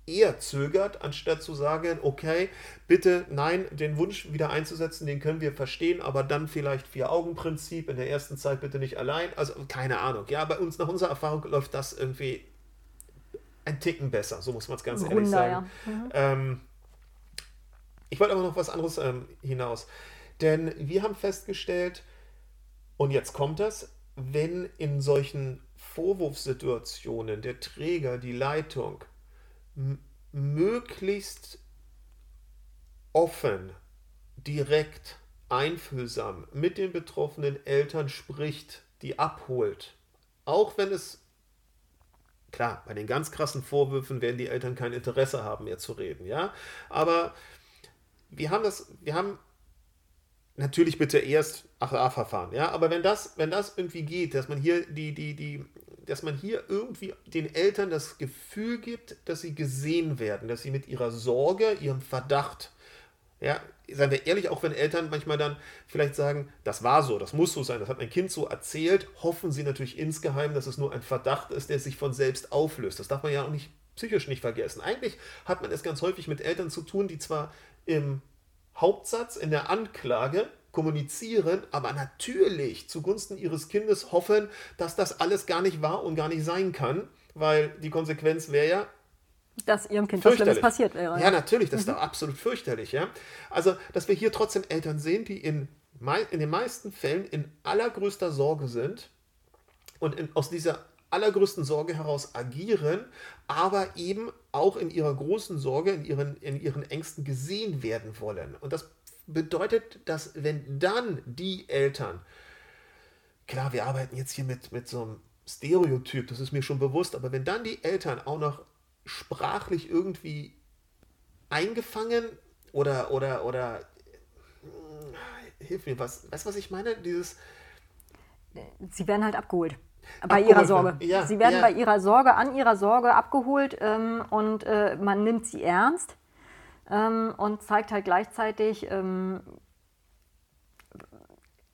eher zögert, anstatt zu sagen, okay, bitte nein, den Wunsch wieder einzusetzen, den können wir verstehen, aber dann vielleicht Vier-Augen-Prinzip, in der ersten Zeit bitte nicht allein. Also keine Ahnung. Ja, bei uns, nach unserer Erfahrung läuft das irgendwie ein Ticken besser, so muss man es ganz Wunder, ehrlich sagen. Ja. Mhm. Ähm, ich wollte aber noch was anderes ähm, hinaus. Denn wir haben festgestellt, und jetzt kommt das, wenn in solchen Vorwurfssituationen der Träger, die Leitung, möglichst offen, direkt, einfühlsam mit den betroffenen Eltern spricht, die abholt. Auch wenn es, klar, bei den ganz krassen Vorwürfen werden die Eltern kein Interesse haben, mehr zu reden, ja. Aber wir haben das, wir haben natürlich bitte erst ACA-Verfahren, ja. Aber wenn das, wenn das irgendwie geht, dass man hier die, die, die dass man hier irgendwie den Eltern das Gefühl gibt, dass sie gesehen werden, dass sie mit ihrer Sorge, ihrem Verdacht, ja, seien wir ehrlich, auch wenn Eltern manchmal dann vielleicht sagen, das war so, das muss so sein, das hat mein Kind so erzählt, hoffen sie natürlich insgeheim, dass es nur ein Verdacht ist, der sich von selbst auflöst. Das darf man ja auch nicht psychisch nicht vergessen. Eigentlich hat man es ganz häufig mit Eltern zu tun, die zwar im Hauptsatz, in der Anklage kommunizieren, aber natürlich zugunsten ihres Kindes hoffen, dass das alles gar nicht wahr und gar nicht sein kann, weil die Konsequenz wäre ja, dass ihrem Kind was Schlimmes passiert wäre. Ja, natürlich, das mhm. ist doch absolut fürchterlich. Ja? Also, dass wir hier trotzdem Eltern sehen, die in, in den meisten Fällen in allergrößter Sorge sind und in, aus dieser allergrößten Sorge heraus agieren, aber eben auch in ihrer großen Sorge, in ihren, in ihren Ängsten gesehen werden wollen. Und das bedeutet, dass wenn dann die Eltern, klar, wir arbeiten jetzt hier mit, mit so einem Stereotyp, das ist mir schon bewusst, aber wenn dann die Eltern auch noch sprachlich irgendwie eingefangen oder, oder, oder, hm, hilf mir, was, weißt du, was ich meine? Dieses. Sie werden halt abgeholt. Bei abgeholt ihrer Sorge. Ja, sie werden ja. bei ihrer Sorge, an ihrer Sorge abgeholt ähm, und äh, man nimmt sie ernst ähm, und zeigt halt gleichzeitig, ähm,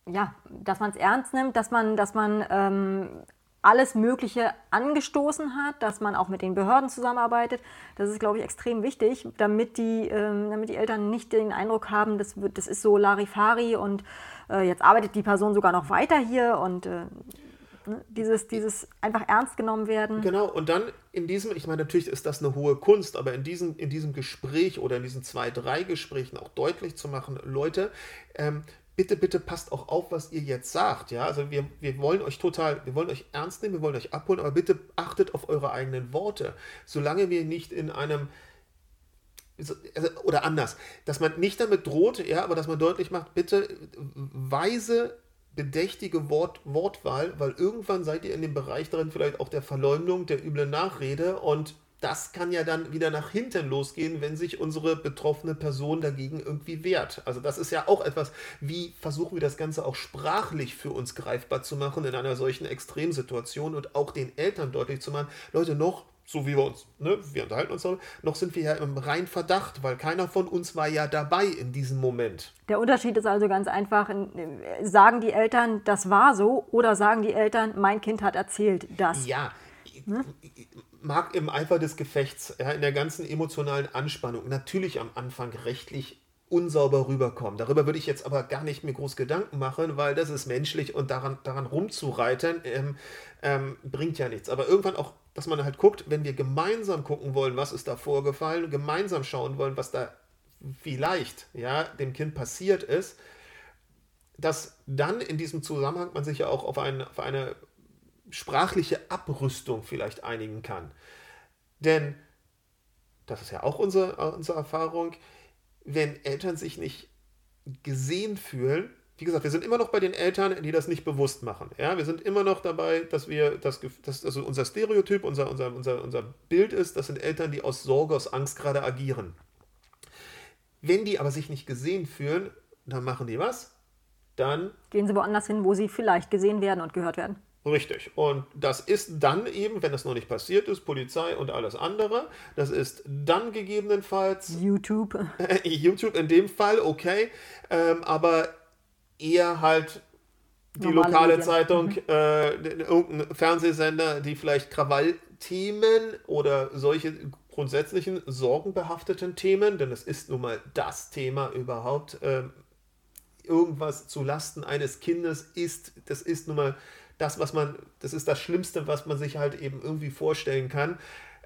ja, dass man es ernst nimmt, dass man, dass man ähm, alles Mögliche angestoßen hat, dass man auch mit den Behörden zusammenarbeitet. Das ist, glaube ich, extrem wichtig, damit die, ähm, damit die Eltern nicht den Eindruck haben, das, wird, das ist so Larifari und äh, jetzt arbeitet die Person sogar noch weiter hier und äh, ne, dieses, dieses einfach ernst genommen werden. Genau, und dann in diesem, ich meine, natürlich ist das eine hohe Kunst, aber in diesem, in diesem Gespräch oder in diesen zwei, drei Gesprächen auch deutlich zu machen, Leute, ähm, bitte, bitte passt auch auf, was ihr jetzt sagt. Ja, also wir, wir wollen euch total, wir wollen euch ernst nehmen, wir wollen euch abholen, aber bitte achtet auf eure eigenen Worte. Solange wir nicht in einem also, oder anders, dass man nicht damit droht, ja, aber dass man deutlich macht, bitte weise, bedächtige Wort, Wortwahl, weil irgendwann seid ihr in dem Bereich drin, vielleicht auch der Verleumdung, der üblen Nachrede und das kann ja dann wieder nach hinten losgehen, wenn sich unsere betroffene Person dagegen irgendwie wehrt. Also das ist ja auch etwas, wie versuchen wir das Ganze auch sprachlich für uns greifbar zu machen in einer solchen Extremsituation und auch den Eltern deutlich zu machen, Leute, noch so wie wir uns, ne, wir unterhalten uns, noch sind wir ja im reinen Verdacht, weil keiner von uns war ja dabei in diesem Moment. Der Unterschied ist also ganz einfach, sagen die Eltern, das war so, oder sagen die Eltern, mein Kind hat erzählt das. Ja, hm? mag im Eifer des Gefechts, ja, in der ganzen emotionalen Anspannung, natürlich am Anfang rechtlich unsauber rüberkommen. Darüber würde ich jetzt aber gar nicht mir groß Gedanken machen, weil das ist menschlich und daran, daran rumzureiten ähm, ähm, bringt ja nichts. Aber irgendwann auch, dass man halt guckt, wenn wir gemeinsam gucken wollen, was ist da vorgefallen, gemeinsam schauen wollen, was da vielleicht ja, dem Kind passiert ist, dass dann in diesem Zusammenhang man sich ja auch auf, ein, auf eine sprachliche Abrüstung vielleicht einigen kann. Denn, das ist ja auch unsere, unsere Erfahrung, wenn Eltern sich nicht gesehen fühlen, wie gesagt, wir sind immer noch bei den Eltern, die das nicht bewusst machen. Ja, wir sind immer noch dabei, dass wir das, das also unser Stereotyp, unser, unser, unser, unser Bild ist, das sind Eltern, die aus Sorge, aus Angst gerade agieren. Wenn die aber sich nicht gesehen fühlen, dann machen die was? Dann gehen sie woanders hin, wo sie vielleicht gesehen werden und gehört werden. Richtig. Und das ist dann eben, wenn das noch nicht passiert ist, Polizei und alles andere. Das ist dann gegebenenfalls. YouTube. YouTube in dem Fall, okay. Ähm, aber eher halt die Normale lokale Medien. Zeitung, mhm. äh, irgendein Fernsehsender, die vielleicht Krawallthemen oder solche grundsätzlichen sorgenbehafteten Themen, denn es ist nun mal das Thema überhaupt, äh, irgendwas zu Lasten eines Kindes ist, das ist nun mal das, was man, das ist das Schlimmste, was man sich halt eben irgendwie vorstellen kann.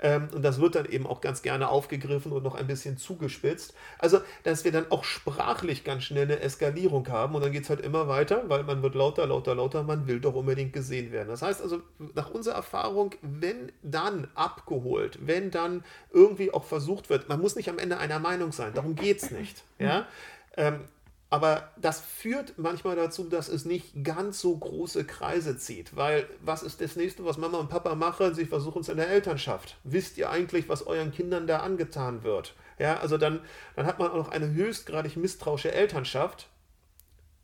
Ähm, und das wird dann eben auch ganz gerne aufgegriffen und noch ein bisschen zugespitzt. Also, dass wir dann auch sprachlich ganz schnell eine Eskalierung haben und dann geht es halt immer weiter, weil man wird lauter, lauter, lauter, man will doch unbedingt gesehen werden. Das heißt also, nach unserer Erfahrung, wenn dann abgeholt, wenn dann irgendwie auch versucht wird, man muss nicht am Ende einer Meinung sein, darum geht es nicht. Ja? Ähm, aber das führt manchmal dazu, dass es nicht ganz so große Kreise zieht. Weil was ist das nächste, was Mama und Papa machen? Sie versuchen es in der Elternschaft. Wisst ihr eigentlich, was euren Kindern da angetan wird? Ja, also dann, dann hat man auch noch eine höchstgradig misstrauische Elternschaft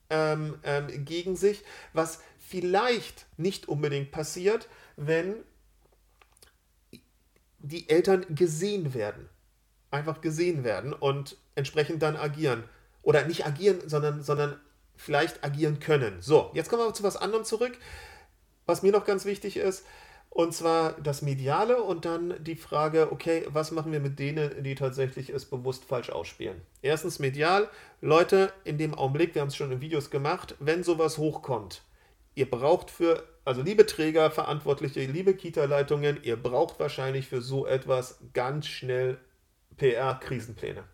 ähm, ähm, gegen sich, was vielleicht nicht unbedingt passiert, wenn die Eltern gesehen werden. Einfach gesehen werden und entsprechend dann agieren oder nicht agieren, sondern, sondern vielleicht agieren können. So, jetzt kommen wir zu was anderem zurück, was mir noch ganz wichtig ist. Und zwar das Mediale und dann die Frage, okay, was machen wir mit denen, die tatsächlich es bewusst falsch ausspielen? Erstens medial. Leute, in dem Augenblick, wir haben es schon in Videos gemacht, wenn sowas hochkommt, ihr braucht für, also liebe Träger, Verantwortliche, liebe Kita-Leitungen, ihr braucht wahrscheinlich für so etwas ganz schnell PR-Krisenpläne.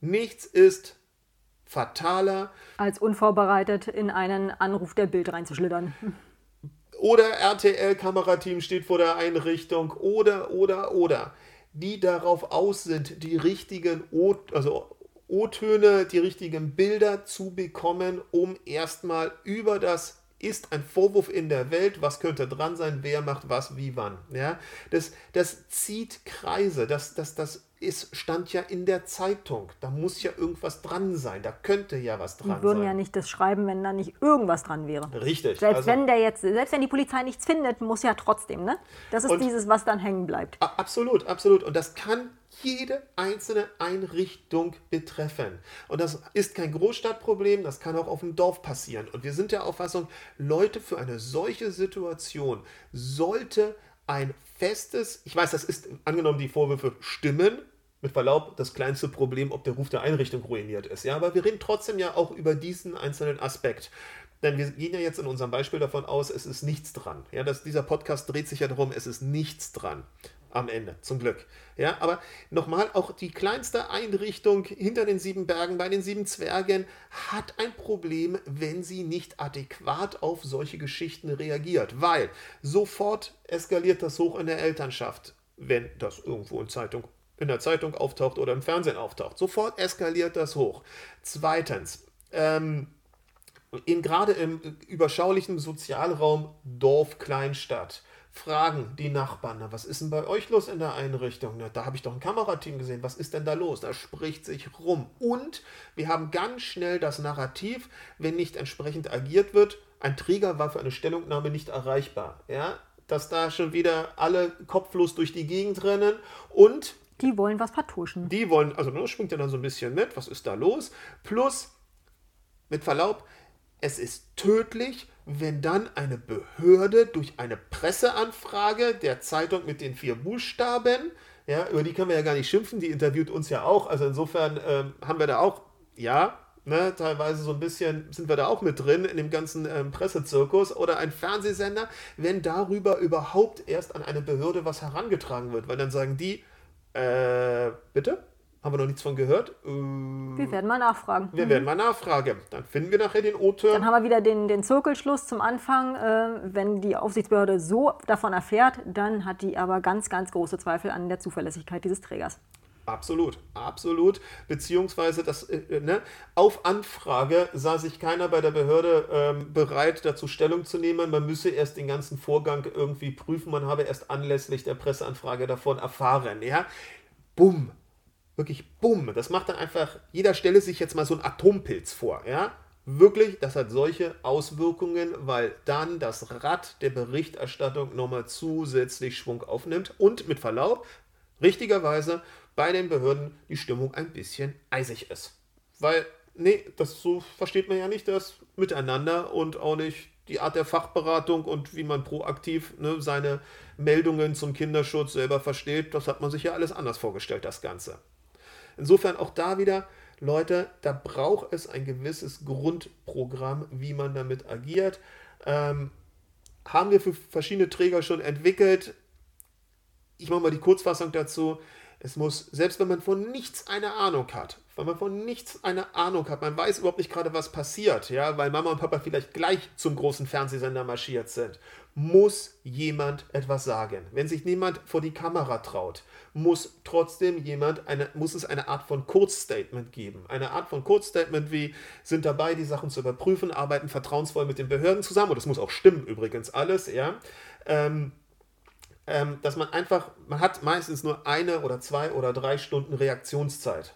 Nichts ist fataler. Als unvorbereitet in einen Anruf der Bild reinzuschlittern. Oder RTL-Kamerateam steht vor der Einrichtung. Oder, oder, oder. Die darauf aus sind, die richtigen o also O-Töne, die richtigen Bilder zu bekommen, um erstmal über das ist ein Vorwurf in der Welt, was könnte dran sein, wer macht was, wie, wann. Ja? Das, das zieht Kreise, das, das, das ist, stand ja in der Zeitung. Da muss ja irgendwas dran sein. Da könnte ja was dran sein. Die würden sein. ja nicht das schreiben, wenn da nicht irgendwas dran wäre. Richtig. Selbst also, wenn der jetzt, selbst wenn die Polizei nichts findet, muss ja trotzdem, ne? Das ist dieses, was dann hängen bleibt. Absolut, absolut. Und das kann jede einzelne Einrichtung betreffen. Und das ist kein Großstadtproblem, das kann auch auf dem Dorf passieren. Und wir sind der Auffassung, Leute, für eine solche Situation sollte ein festes, ich weiß, das ist angenommen die Vorwürfe stimmen, mit Verlaub das kleinste Problem, ob der Ruf der Einrichtung ruiniert ist. Ja, aber wir reden trotzdem ja auch über diesen einzelnen Aspekt. Denn wir gehen ja jetzt in unserem Beispiel davon aus, es ist nichts dran. Ja, dass dieser Podcast dreht sich ja darum, es ist nichts dran am Ende, zum Glück. Ja, aber nochmal, auch die kleinste Einrichtung hinter den sieben Bergen bei den sieben Zwergen hat ein Problem, wenn sie nicht adäquat auf solche Geschichten reagiert, weil sofort eskaliert das hoch in der Elternschaft, wenn das irgendwo in Zeitung in der Zeitung auftaucht oder im Fernsehen auftaucht. Sofort eskaliert das hoch. Zweitens, ähm, in, gerade im überschaulichen Sozialraum Dorf, Kleinstadt fragen die Nachbarn, na, was ist denn bei euch los in der Einrichtung? Na, da habe ich doch ein Kamerateam gesehen, was ist denn da los? Da spricht sich rum. Und wir haben ganz schnell das Narrativ, wenn nicht entsprechend agiert wird, ein Träger war für eine Stellungnahme nicht erreichbar. Ja? Dass da schon wieder alle kopflos durch die Gegend rennen und die wollen was vertuschen. Die wollen, also das schwingt ja dann so ein bisschen mit, was ist da los? Plus, mit Verlaub, es ist tödlich, wenn dann eine Behörde durch eine Presseanfrage der Zeitung mit den vier Buchstaben, ja, über die können wir ja gar nicht schimpfen, die interviewt uns ja auch, also insofern ähm, haben wir da auch, ja, ne, teilweise so ein bisschen sind wir da auch mit drin in dem ganzen ähm, Pressezirkus oder ein Fernsehsender, wenn darüber überhaupt erst an eine Behörde was herangetragen wird, weil dann sagen die, äh, bitte? Haben wir noch nichts von gehört? Äh, wir werden mal nachfragen. Wir mhm. werden mal nachfragen. Dann finden wir nachher den O-Turn. Dann haben wir wieder den, den Zirkelschluss zum Anfang. Äh, wenn die Aufsichtsbehörde so davon erfährt, dann hat die aber ganz, ganz große Zweifel an der Zuverlässigkeit dieses Trägers. Absolut, absolut. Beziehungsweise das, äh, äh, ne, auf Anfrage sah sich keiner bei der Behörde ähm, bereit, dazu Stellung zu nehmen. Man müsse erst den ganzen Vorgang irgendwie prüfen. Man habe erst anlässlich der Presseanfrage davon erfahren. Ja, bumm, wirklich bumm. Das macht dann einfach, jeder stelle sich jetzt mal so einen Atompilz vor, ja. Wirklich, das hat solche Auswirkungen, weil dann das Rad der Berichterstattung nochmal zusätzlich Schwung aufnimmt und mit Verlaub, richtigerweise bei den Behörden die Stimmung ein bisschen eisig ist. Weil, nee, das so versteht man ja nicht das Miteinander und auch nicht die Art der Fachberatung und wie man proaktiv ne, seine Meldungen zum Kinderschutz selber versteht. Das hat man sich ja alles anders vorgestellt, das Ganze. Insofern auch da wieder, Leute, da braucht es ein gewisses Grundprogramm, wie man damit agiert. Ähm, haben wir für verschiedene Träger schon entwickelt. Ich mache mal die Kurzfassung dazu. Es muss, selbst wenn man von nichts eine Ahnung hat, wenn man von nichts eine Ahnung hat, man weiß überhaupt nicht gerade, was passiert, ja, weil Mama und Papa vielleicht gleich zum großen Fernsehsender marschiert sind, muss jemand etwas sagen. Wenn sich niemand vor die Kamera traut, muss trotzdem jemand eine, muss es eine Art von Kurzstatement geben. Eine Art von Kurzstatement wie sind dabei, die Sachen zu überprüfen, arbeiten vertrauensvoll mit den Behörden zusammen. Und das muss auch stimmen übrigens alles, ja. Ähm, ähm, dass man einfach, man hat meistens nur eine oder zwei oder drei Stunden Reaktionszeit.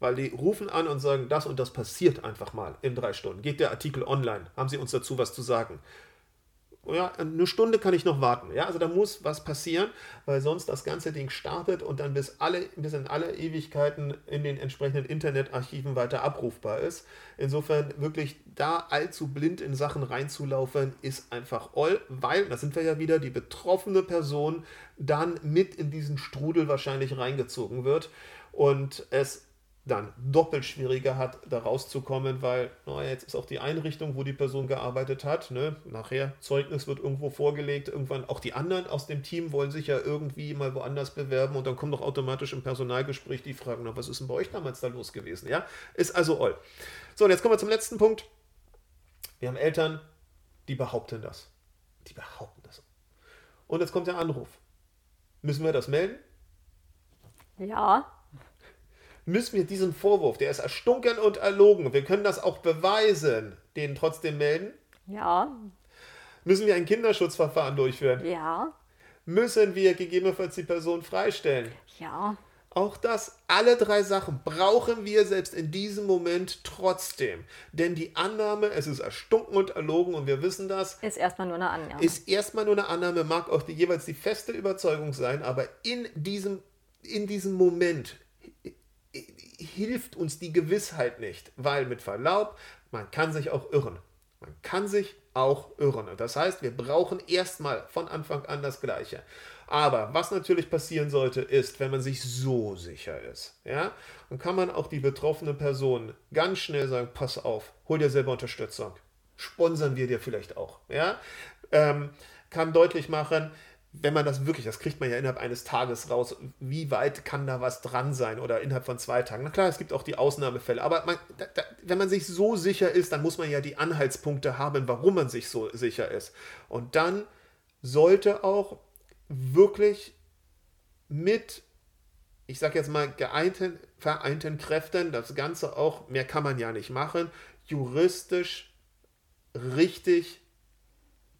Weil die rufen an und sagen, das und das passiert einfach mal in drei Stunden. Geht der Artikel online? Haben Sie uns dazu was zu sagen? ja, eine Stunde kann ich noch warten. Ja, also da muss was passieren, weil sonst das ganze Ding startet und dann bis, alle, bis in alle Ewigkeiten in den entsprechenden Internetarchiven weiter abrufbar ist. Insofern wirklich da allzu blind in Sachen reinzulaufen, ist einfach all, weil, da sind wir ja wieder, die betroffene Person dann mit in diesen Strudel wahrscheinlich reingezogen wird und es dann doppelt schwieriger hat, da rauszukommen, weil na, jetzt ist auch die Einrichtung, wo die Person gearbeitet hat. Ne? Nachher Zeugnis wird irgendwo vorgelegt. Irgendwann auch die anderen aus dem Team wollen sich ja irgendwie mal woanders bewerben und dann kommt doch automatisch im Personalgespräch die Frage, na, was ist denn bei euch damals da los gewesen? Ja, ist also all. So, und jetzt kommen wir zum letzten Punkt. Wir haben Eltern, die behaupten das. Die behaupten das. Und jetzt kommt der Anruf. Müssen wir das melden? Ja müssen wir diesen Vorwurf, der ist erstunken und erlogen, wir können das auch beweisen, den trotzdem melden? Ja. Müssen wir ein Kinderschutzverfahren durchführen? Ja. Müssen wir gegebenenfalls die Person freistellen? Ja. Auch das, alle drei Sachen brauchen wir selbst in diesem Moment trotzdem. Denn die Annahme, es ist erstunken und erlogen und wir wissen das. Ist erstmal nur eine Annahme. Ist erstmal nur eine Annahme, mag auch die, jeweils die feste Überzeugung sein, aber in diesem, in diesem Moment hilft uns die Gewissheit nicht, weil mit Verlaub, man kann sich auch irren. Man kann sich auch irren. Das heißt, wir brauchen erstmal von Anfang an das Gleiche. Aber was natürlich passieren sollte, ist, wenn man sich so sicher ist, ja, dann kann man auch die betroffene Person ganz schnell sagen: Pass auf, hol dir selber Unterstützung. Sponsern wir dir vielleicht auch, ja. Ähm, kann deutlich machen, wenn man das wirklich, das kriegt man ja innerhalb eines Tages raus, wie weit kann da was dran sein oder innerhalb von zwei Tagen. Na klar, es gibt auch die Ausnahmefälle, aber man, da, da, wenn man sich so sicher ist, dann muss man ja die Anhaltspunkte haben, warum man sich so sicher ist. Und dann sollte auch wirklich mit, ich sag jetzt mal, geeinten, vereinten Kräften das Ganze auch, mehr kann man ja nicht machen, juristisch richtig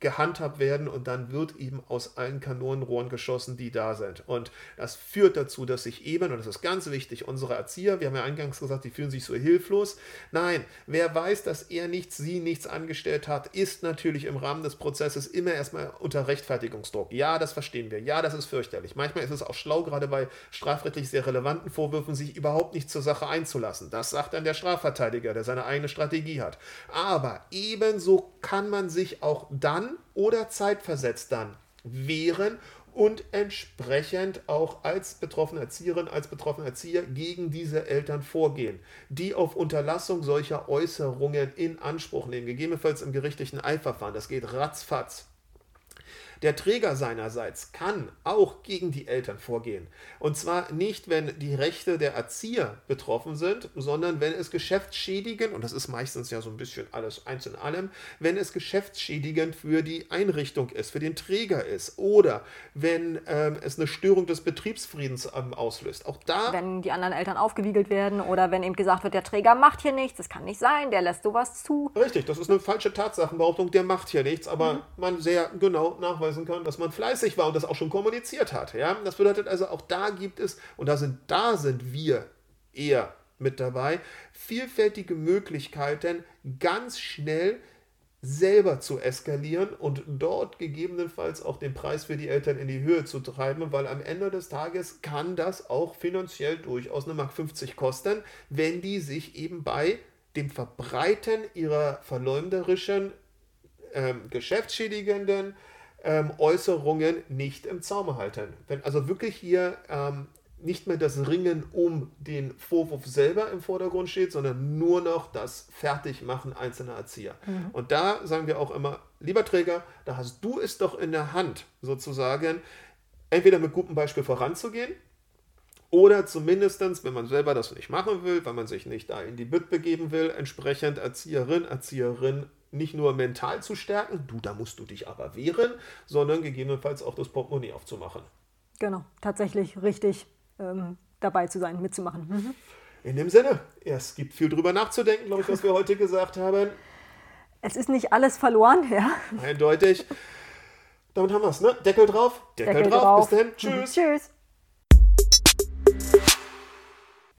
gehandhabt werden und dann wird eben aus allen Kanonenrohren geschossen, die da sind. Und das führt dazu, dass sich eben, und das ist ganz wichtig, unsere Erzieher, wir haben ja eingangs gesagt, die fühlen sich so hilflos. Nein, wer weiß, dass er nichts, sie nichts angestellt hat, ist natürlich im Rahmen des Prozesses immer erstmal unter Rechtfertigungsdruck. Ja, das verstehen wir. Ja, das ist fürchterlich. Manchmal ist es auch schlau, gerade bei strafrechtlich sehr relevanten Vorwürfen, sich überhaupt nicht zur Sache einzulassen. Das sagt dann der Strafverteidiger, der seine eigene Strategie hat. Aber ebenso kann man sich auch dann oder zeitversetzt dann wehren und entsprechend auch als betroffene Erzieherin, als betroffener Erzieher gegen diese Eltern vorgehen, die auf Unterlassung solcher Äußerungen in Anspruch nehmen, gegebenenfalls im gerichtlichen Eilverfahren. Das geht ratzfatz. Der Träger seinerseits kann auch gegen die Eltern vorgehen. Und zwar nicht, wenn die Rechte der Erzieher betroffen sind, sondern wenn es geschäftsschädigend, und das ist meistens ja so ein bisschen alles eins in allem, wenn es geschäftsschädigend für die Einrichtung ist, für den Träger ist oder wenn ähm, es eine Störung des Betriebsfriedens ähm, auslöst. Auch da. Wenn die anderen Eltern aufgewiegelt werden oder wenn eben gesagt wird, der Träger macht hier nichts, das kann nicht sein, der lässt sowas zu. Richtig, das ist eine falsche Tatsachenbehauptung, der macht hier nichts, aber mhm. man sehr genau nachweisen nachweisen kann, dass man fleißig war und das auch schon kommuniziert hat. Ja? Das bedeutet also, auch da gibt es, und da sind, da sind wir eher mit dabei, vielfältige Möglichkeiten, ganz schnell selber zu eskalieren und dort gegebenenfalls auch den Preis für die Eltern in die Höhe zu treiben, weil am Ende des Tages kann das auch finanziell durchaus eine Mark 50 kosten, wenn die sich eben bei dem Verbreiten ihrer verleumderischen, ähm, geschäftsschädigenden, ähm, Äußerungen nicht im Zaum halten. Wenn also wirklich hier ähm, nicht mehr das Ringen um den Vorwurf selber im Vordergrund steht, sondern nur noch das Fertigmachen einzelner Erzieher. Mhm. Und da sagen wir auch immer, lieber Träger, da hast du es doch in der Hand, sozusagen, entweder mit gutem Beispiel voranzugehen, oder zumindest, wenn man selber das nicht machen will, weil man sich nicht da in die Bütt begeben will, entsprechend Erzieherin, Erzieherin nicht nur mental zu stärken, du, da musst du dich aber wehren, sondern gegebenenfalls auch das Portemonnaie aufzumachen. Genau, tatsächlich richtig ähm, dabei zu sein, mitzumachen. Mhm. In dem Sinne, es gibt viel drüber nachzudenken, glaube ich, was wir heute gesagt haben. Es ist nicht alles verloren, ja. Eindeutig. Damit haben wir es, ne? Deckel drauf. Deckel, Deckel drauf. drauf. Bis dann. Tschüss. Mhm. Tschüss.